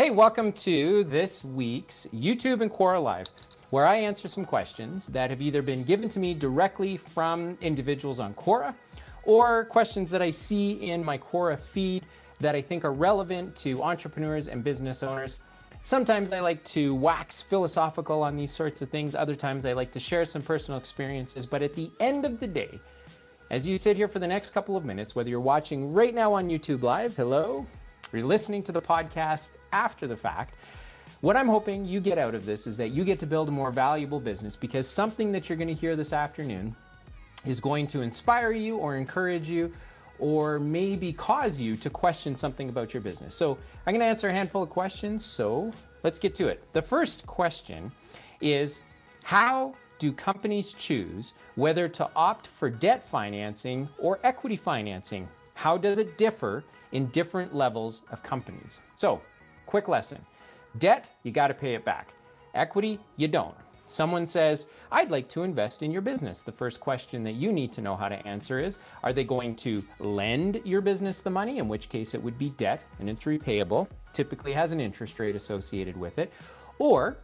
Hey, welcome to this week's YouTube and Quora Live, where I answer some questions that have either been given to me directly from individuals on Quora or questions that I see in my Quora feed that I think are relevant to entrepreneurs and business owners. Sometimes I like to wax philosophical on these sorts of things. Other times I like to share some personal experiences. But at the end of the day, as you sit here for the next couple of minutes, whether you're watching right now on YouTube Live, hello, or you're listening to the podcast after the fact, what I'm hoping you get out of this is that you get to build a more valuable business because something that you're going to hear this afternoon is going to inspire you or encourage you or maybe cause you to question something about your business. So I'm going to answer a handful of questions. So let's get to it. The first question is How do companies choose whether to opt for debt financing or equity financing? How does it differ in different levels of companies? So, quick lesson debt, you got to pay it back. Equity, you don't. Someone says, I'd like to invest in your business. The first question that you need to know how to answer is Are they going to lend your business the money, in which case it would be debt and it's repayable, typically has an interest rate associated with it? Or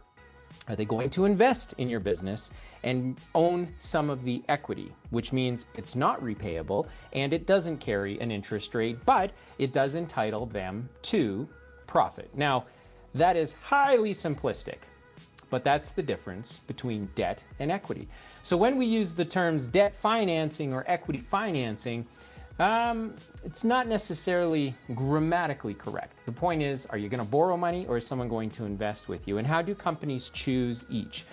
are they going to invest in your business and own some of the equity, which means it's not repayable and it doesn't carry an interest rate, but it does entitle them to profit? Now, that is highly simplistic but that's the difference between debt and equity. So when we use the terms debt financing or equity financing, um, it's not necessarily grammatically correct. The point is, are you going to borrow money or is someone going to invest with you? And how do companies choose each?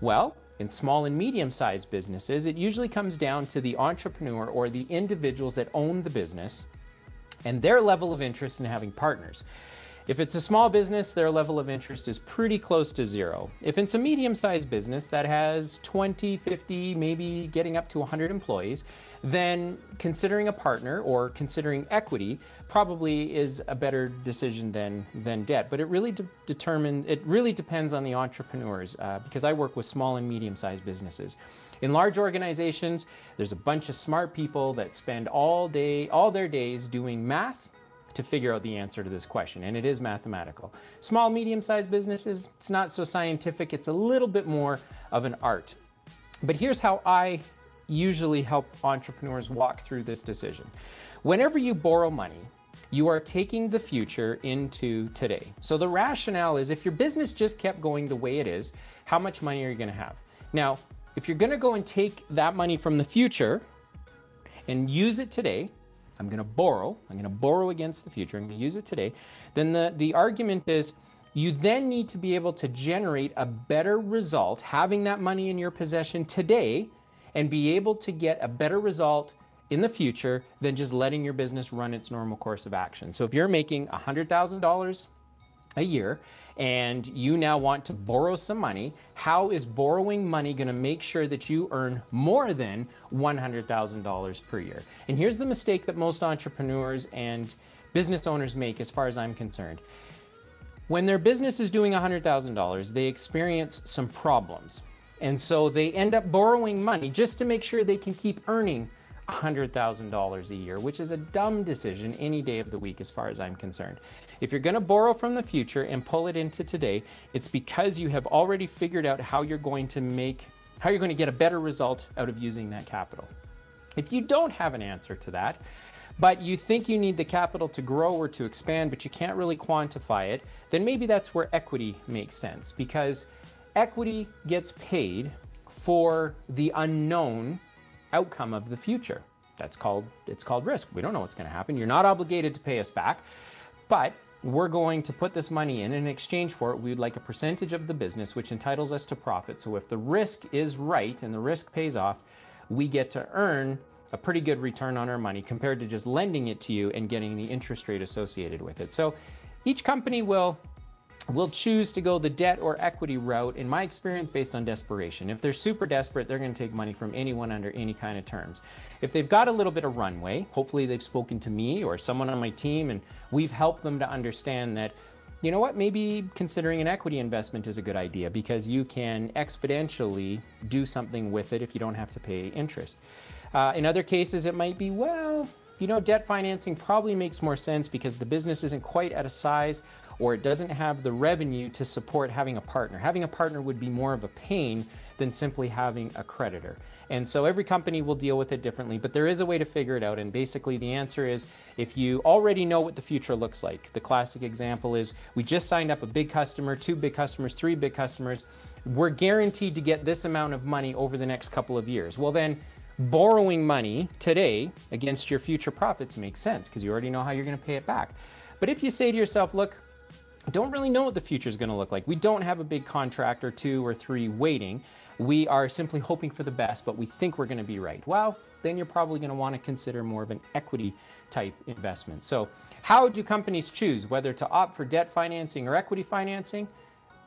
Well, in small and medium sized businesses, it usually comes down to the entrepreneur or the individuals that own the business and their level of interest in having partners. If it's a small business, their level of interest is pretty close to zero. If it's a medium sized business that has 20, 50, maybe getting up to 100 employees, then considering a partner or considering equity probably is a better decision than, than debt. But it really de- determine, it really depends on the entrepreneurs uh, because I work with small and medium sized businesses. In large organizations, there's a bunch of smart people that spend all day, all their days doing math to figure out the answer to this question, and it is mathematical. Small, medium sized businesses, it's not so scientific, it's a little bit more of an art. But here's how I usually help entrepreneurs walk through this decision. Whenever you borrow money, you are taking the future into today. So the rationale is if your business just kept going the way it is, how much money are you going to have? Now, if you're going to go and take that money from the future and use it today, I'm going to borrow, I'm going to borrow against the future, I'm going to use it today, then the, the argument is you then need to be able to generate a better result having that money in your possession today and be able to get a better result in the future than just letting your business run its normal course of action. So if you're making $100,000 a year and you now want to borrow some money, how is borrowing money going to make sure that you earn more than $100,000 per year? And here's the mistake that most entrepreneurs and business owners make, as far as I'm concerned. When their business is doing $100,000, they experience some problems. And so they end up borrowing money just to make sure they can keep earning $100,000 a year, which is a dumb decision any day of the week as far as I'm concerned. If you're going to borrow from the future and pull it into today, it's because you have already figured out how you're going to make how you're going to get a better result out of using that capital. If you don't have an answer to that, but you think you need the capital to grow or to expand, but you can't really quantify it, then maybe that's where equity makes sense because equity gets paid for the unknown outcome of the future. That's called it's called risk. We don't know what's going to happen. You're not obligated to pay us back, but we're going to put this money in. and In exchange for it, we'd like a percentage of the business, which entitles us to profit. So if the risk is right and the risk pays off, we get to earn a pretty good return on our money compared to just lending it to you and getting the interest rate associated with it. So each company will will choose to go the debt or equity route, in my experience, based on desperation. If they're super desperate, they're going to take money from anyone under any kind of terms. If they've got a little bit of runway, hopefully they've spoken to me or someone on my team, and we've helped them to understand that, you know what, maybe considering an equity investment is a good idea because you can exponentially do something with it if you don't have to pay interest. Uh, in other cases, it might be, well, you know, debt financing probably makes more sense because the business isn't quite at a size or it doesn't have the revenue to support having a partner. Having a partner would be more of a pain than simply having a creditor. And so every company will deal with it differently, but there is a way to figure it out. And basically, the answer is if you already know what the future looks like. The classic example is we just signed up a big customer, two big customers, three big customers. We're guaranteed to get this amount of money over the next couple of years. Well, then borrowing money today against your future profits makes sense because you already know how you're going to pay it back. But if you say to yourself, look, don't really know what the future is going to look like. We don't have a big contract or two or three waiting. We are simply hoping for the best, but we think we're going to be right. Well, then you're probably going to want to consider more of an equity type investment. So, how do companies choose whether to opt for debt financing or equity financing?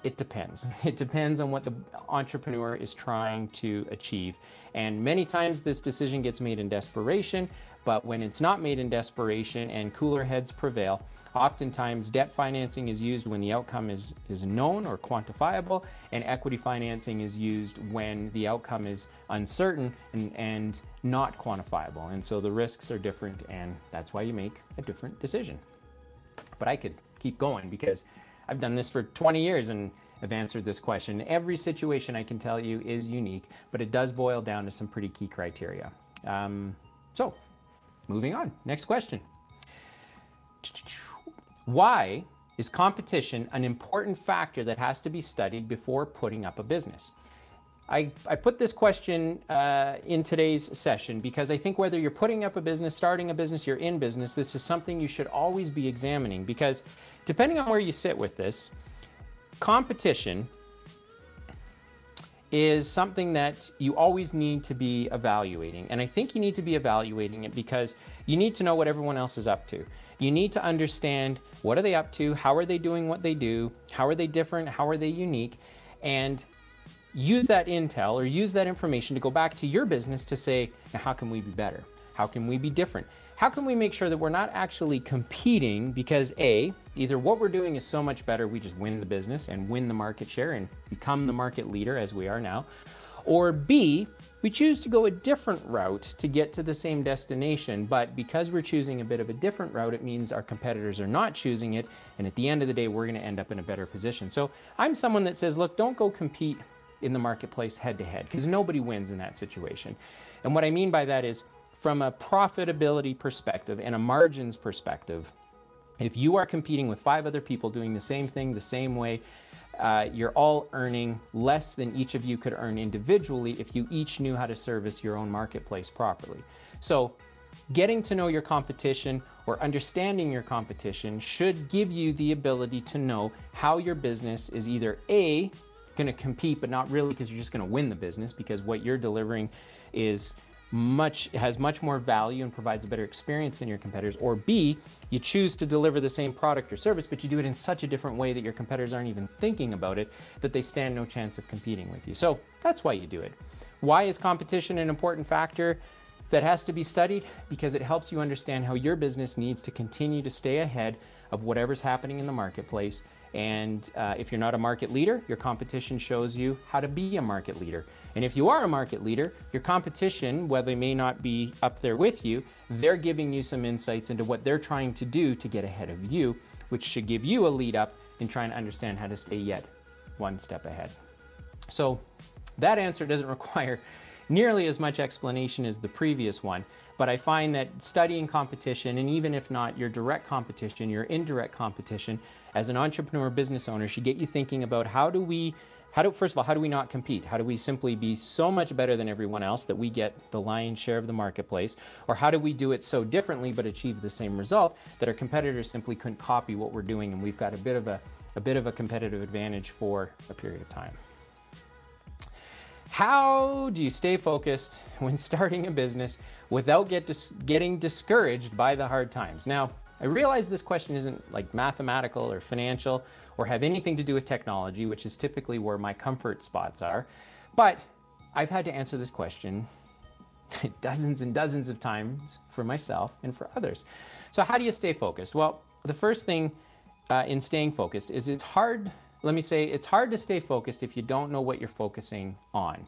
It depends. It depends on what the entrepreneur is trying to achieve. And many times this decision gets made in desperation, but when it's not made in desperation and cooler heads prevail, Oftentimes, debt financing is used when the outcome is, is known or quantifiable, and equity financing is used when the outcome is uncertain and, and not quantifiable. And so the risks are different, and that's why you make a different decision. But I could keep going because I've done this for 20 years and I've answered this question. Every situation I can tell you is unique, but it does boil down to some pretty key criteria. Um, so, moving on. Next question. Why is competition an important factor that has to be studied before putting up a business? I, I put this question uh, in today's session because I think whether you're putting up a business, starting a business, you're in business, this is something you should always be examining because depending on where you sit with this, competition is something that you always need to be evaluating. And I think you need to be evaluating it because you need to know what everyone else is up to. You need to understand what are they up to, how are they doing what they do, how are they different, how are they unique, and use that intel or use that information to go back to your business to say, now how can we be better? How can we be different? How can we make sure that we're not actually competing because A, either what we're doing is so much better, we just win the business and win the market share and become the market leader as we are now, or B, we choose to go a different route to get to the same destination, but because we're choosing a bit of a different route, it means our competitors are not choosing it, and at the end of the day, we're gonna end up in a better position. So I'm someone that says, look, don't go compete in the marketplace head to head, because nobody wins in that situation. And what I mean by that is, from a profitability perspective and a margins perspective, if you are competing with five other people doing the same thing the same way, uh, you're all earning less than each of you could earn individually if you each knew how to service your own marketplace properly. So, getting to know your competition or understanding your competition should give you the ability to know how your business is either A, going to compete, but not really because you're just going to win the business because what you're delivering is much has much more value and provides a better experience than your competitors. Or b you choose to deliver the same product or service but you do it in such a different way that your competitors aren't even thinking about it that they stand no chance of competing with you. So that's why you do it. Why is competition an important factor that has to be studied? Because it helps you understand how your business needs to continue to stay ahead of whatever's happening in the marketplace and uh, if you're not a market leader, your competition shows you how to be a market leader. And if you are a market leader, your competition, while they may not be up there with you, they're giving you some insights into what they're trying to do to get ahead of you, which should give you a lead up in trying to understand how to stay yet one step ahead. So that answer doesn't require nearly as much explanation as the previous one, but I find that studying competition, and even if not your direct competition, your indirect competition, as an entrepreneur business owner should get you thinking about how do we how do first of all how do we not compete? How do we simply be so much better than everyone else that we get the lion's share of the marketplace? Or how do we do it so differently but achieve the same result that our competitors simply couldn't copy what we're doing and we've got a bit of a, a bit of a competitive advantage for a period of time how do you stay focused when starting a business without get dis- getting discouraged by the hard times now I realize this question isn't like mathematical or financial or have anything to do with technology, which is typically where my comfort spots are, but I've had to answer this question dozens and dozens of times for myself and for others. So, how do you stay focused? Well, the first thing uh, in staying focused is it's hard, let me say, it's hard to stay focused if you don't know what you're focusing on.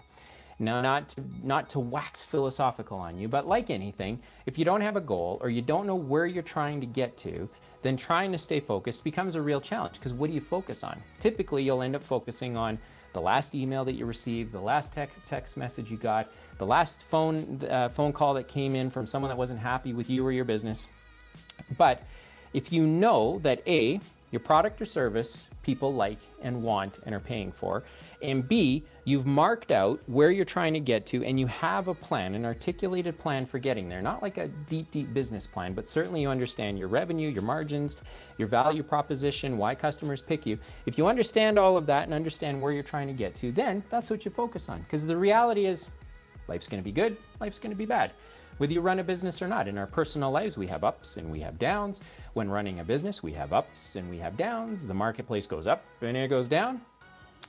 Now, not to, not to wax philosophical on you, but like anything, if you don't have a goal or you don't know where you're trying to get to, then trying to stay focused becomes a real challenge because what do you focus on? Typically, you'll end up focusing on the last email that you received, the last text, text message you got, the last phone, uh, phone call that came in from someone that wasn't happy with you or your business. But if you know that A, your product or service people like and want and are paying for. And B, you've marked out where you're trying to get to and you have a plan, an articulated plan for getting there. Not like a deep, deep business plan, but certainly you understand your revenue, your margins, your value proposition, why customers pick you. If you understand all of that and understand where you're trying to get to, then that's what you focus on. Because the reality is, life's to be good, life's to be bad whether you run a business or not. In our personal lives, we have ups and we have downs. When running a business, we have ups and we have downs. The marketplace goes up and it goes down.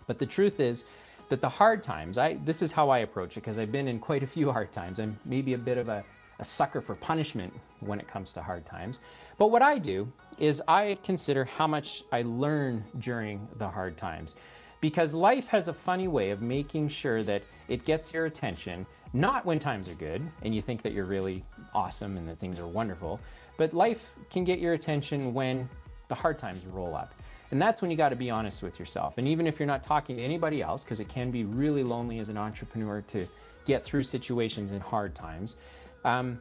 But the truth is that the hard times, I this is how I approach it because I've been in quite a few hard times. I'm maybe a bit of a, a sucker for punishment when it comes to hard times. But what I do is I consider how much I learn during the hard times because life has a funny way of making sure that it gets your attention not when times are good and you think that you're really awesome and that things are wonderful, but life can get your attention when the hard times roll up. And that's when you got to be honest with yourself. And even if you're not talking to anybody else, because it can be really lonely as an entrepreneur to get through situations in hard times, um,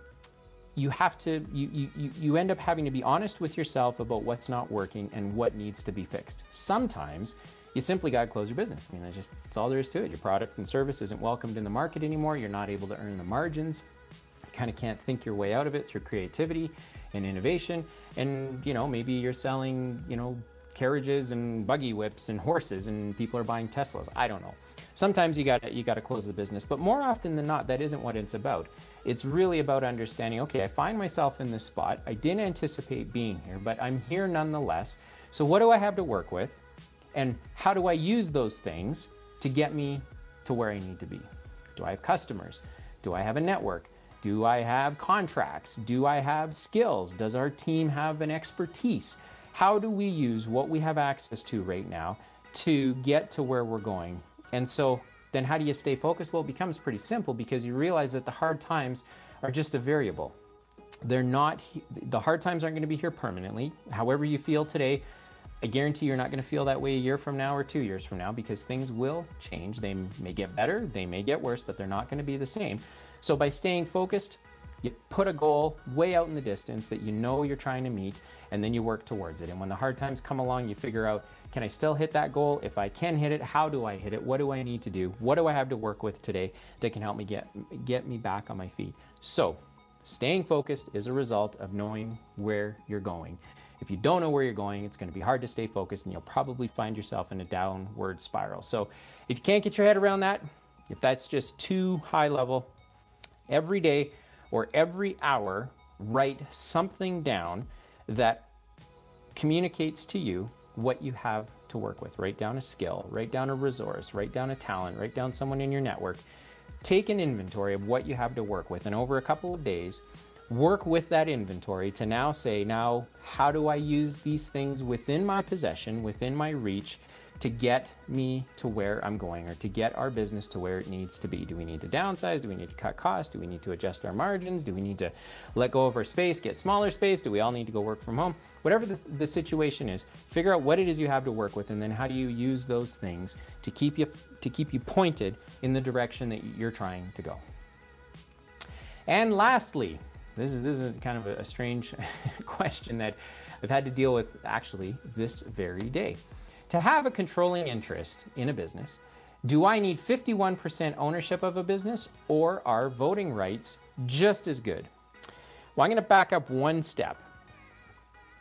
you have to you, you you end up having to be honest with yourself about what's not working and what needs to be fixed. Sometimes you simply got to close your business. I mean, that's just that's all there is to it. Your product and service isn't welcomed in the market anymore. You're not able to earn the margins. You kind of can't think your way out of it through creativity and innovation. And you know, maybe you're selling, you know, carriages and buggy whips and horses, and people are buying Teslas. I don't know. Sometimes you got you got to close the business, but more often than not, that isn't what it's about. It's really about understanding. Okay, I find myself in this spot. I didn't anticipate being here, but I'm here nonetheless. So what do I have to work with? And how do I use those things to get me to where I need to be? Do I have customers? Do I have a network? Do I have contracts? Do I have skills? Does our team have an expertise? How do we use what we have access to right now to get to where we're going? And so then how do you stay focused? Well, it becomes pretty simple because you realize that the hard times are just a variable. They're not, the hard times aren't going to be here permanently. However you feel today, I guarantee you're not going to feel that way a year from now or two years from now because things will change. They may get better, they may get worse, but they're not going to be the same. So by staying focused, you put a goal way out in the distance that you know you're trying to meet, and then you work towards it. And when the hard times come along, you figure out can I still hit that goal? If I can hit it, how do I hit it? What do I need to do? What do I have to work with today that can help me get, get me back on my feet? So, staying focused is a result of knowing where you're going. If you don't know where you're going, it's going to be hard to stay focused and you'll probably find yourself in a downward spiral. So if you can't get your head around that, if that's just too high level, every day or every hour, write something down that communicates to you what you have to work with. Write down a skill, write down a resource, write down a talent, write down someone in your network. Take an inventory of what you have to work with, and over a couple of days, work with that inventory to now say, now, how do I use these things within my possession, within my reach, to get me to where I'm going or to get our business to where it needs to be? Do we need to downsize? Do we need to cut costs? Do we need to adjust our margins? Do we need to let go of our space, get smaller space? Do we all need to go work from home? Whatever the, the situation is, figure out what it is you have to work with and then how do you use those things to keep you to keep you pointed in the direction that you're trying to go. And lastly, this is, this is kind of a, strange question that I've had to deal with actually this very day. To have a controlling interest in a business, do I need 51% ownership of a business or are voting rights just as good? Well, I'm going to back up one step.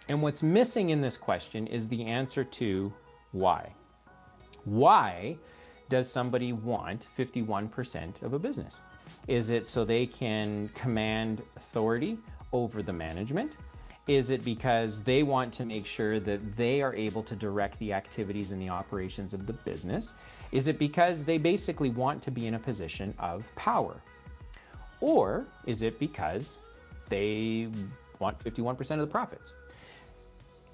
And what's missing in this question is the answer to why. Why does somebody want 51% of a business? Is it so they can command authority over the management? Is it because they want to make sure that they are able to direct the activities and the operations of the business? Is it because they basically want to be in a position of power? Or is it because they want 51% of the profits?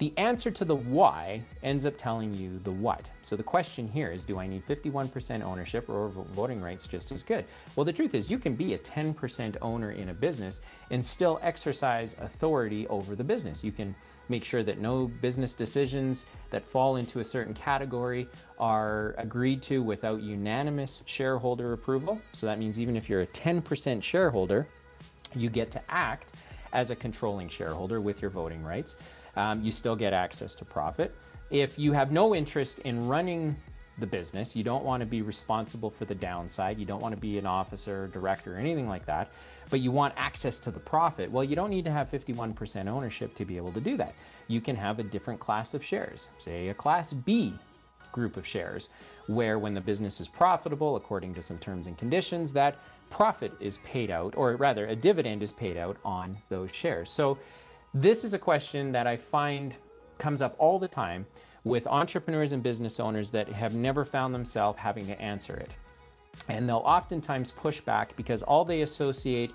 The answer to the why ends up telling you the what. So the question here is, do I need 51% ownership or voting rights just as good? Well, the truth is you can be a 10% owner in a business and still exercise authority over the business. You can make sure that no business decisions that fall into a certain category are agreed to without unanimous shareholder approval. So that means even if you're a 10% shareholder, you get to act as a controlling shareholder with your voting rights. Um, you still get access to profit. If you have no interest in running the business, you don't want to be responsible for the downside, you don't want to be an officer, director, or anything like that, but you want access to the profit, well, you don't need to have 51% ownership to be able to do that. You can have a different class of shares, say a class B group of shares, where when the business is profitable, according to some terms and conditions, that profit is paid out, or rather, a dividend is paid out on those shares. So, this is a question that I find comes up all the time with entrepreneurs and business owners that have never found themselves having to answer it. And they'll oftentimes push back because all they associate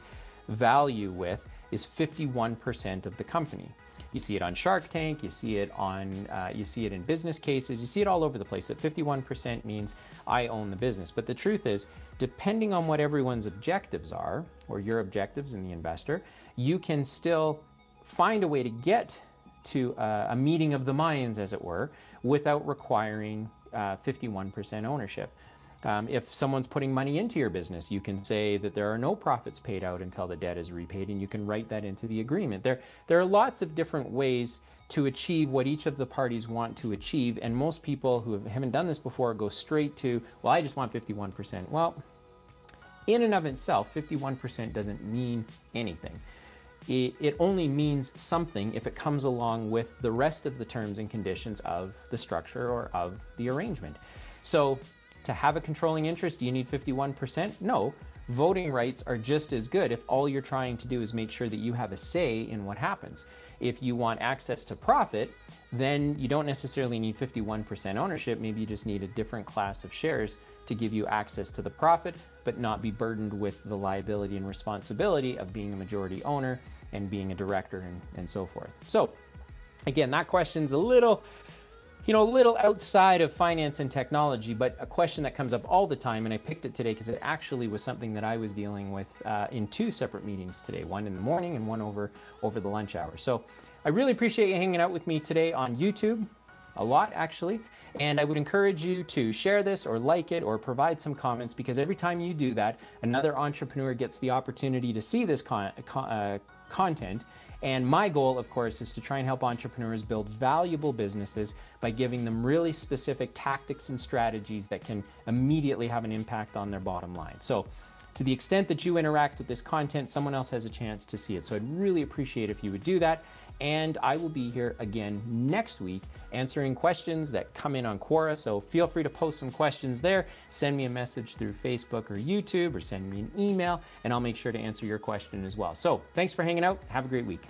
value with is 51% of the company. You see it on Shark Tank, you see it on, uh, you see it in business cases, you see it all over the place. That 51% means I own the business. But the truth is, depending on what everyone's objectives are, or your objectives in the investor, you can still find a way to get to uh, a meeting of the minds, as it were, without requiring uh, 51% ownership. Um, if someone's putting money into your business, you can say that there are no profits paid out until the debt is repaid, and you can write that into the agreement. There, there are lots of different ways to achieve what each of the parties want to achieve, and most people who haven't done this before go straight to, well, I just want 51%. Well, in and of itself, 51% doesn't mean anything it, only means something if it comes along with the rest of the terms and conditions of the structure or of the arrangement. So to have a controlling interest, do you need 51%? No. Voting rights are just as good if all you're trying to do is make sure that you have a say in what happens. If you want access to profit, then you don't necessarily need 51% ownership. Maybe you just need a different class of shares to give you access to the profit, but not be burdened with the liability and responsibility of being a majority owner and being a director and, and so forth. So again, that question's a little, you know, a little outside of finance and technology, but a question that comes up all the time, and I picked it today because it actually was something that I was dealing with uh, in two separate meetings today, one in the morning and one over over the lunch hour. So I really appreciate you hanging out with me today on YouTube a lot actually. And I would encourage you to share this or like it or provide some comments because every time you do that, another entrepreneur gets the opportunity to see this con- uh, content. And my goal, of course, is to try and help entrepreneurs build valuable businesses by giving them really specific tactics and strategies that can immediately have an impact on their bottom line. So, to the extent that you interact with this content, someone else has a chance to see it. So, I'd really appreciate if you would do that. And I will be here again next week answering questions that come in on Quora. So feel free to post some questions there. Send me a message through Facebook or YouTube or send me an email, and I'll make sure to answer your question as well. So thanks for hanging out. Have a great week.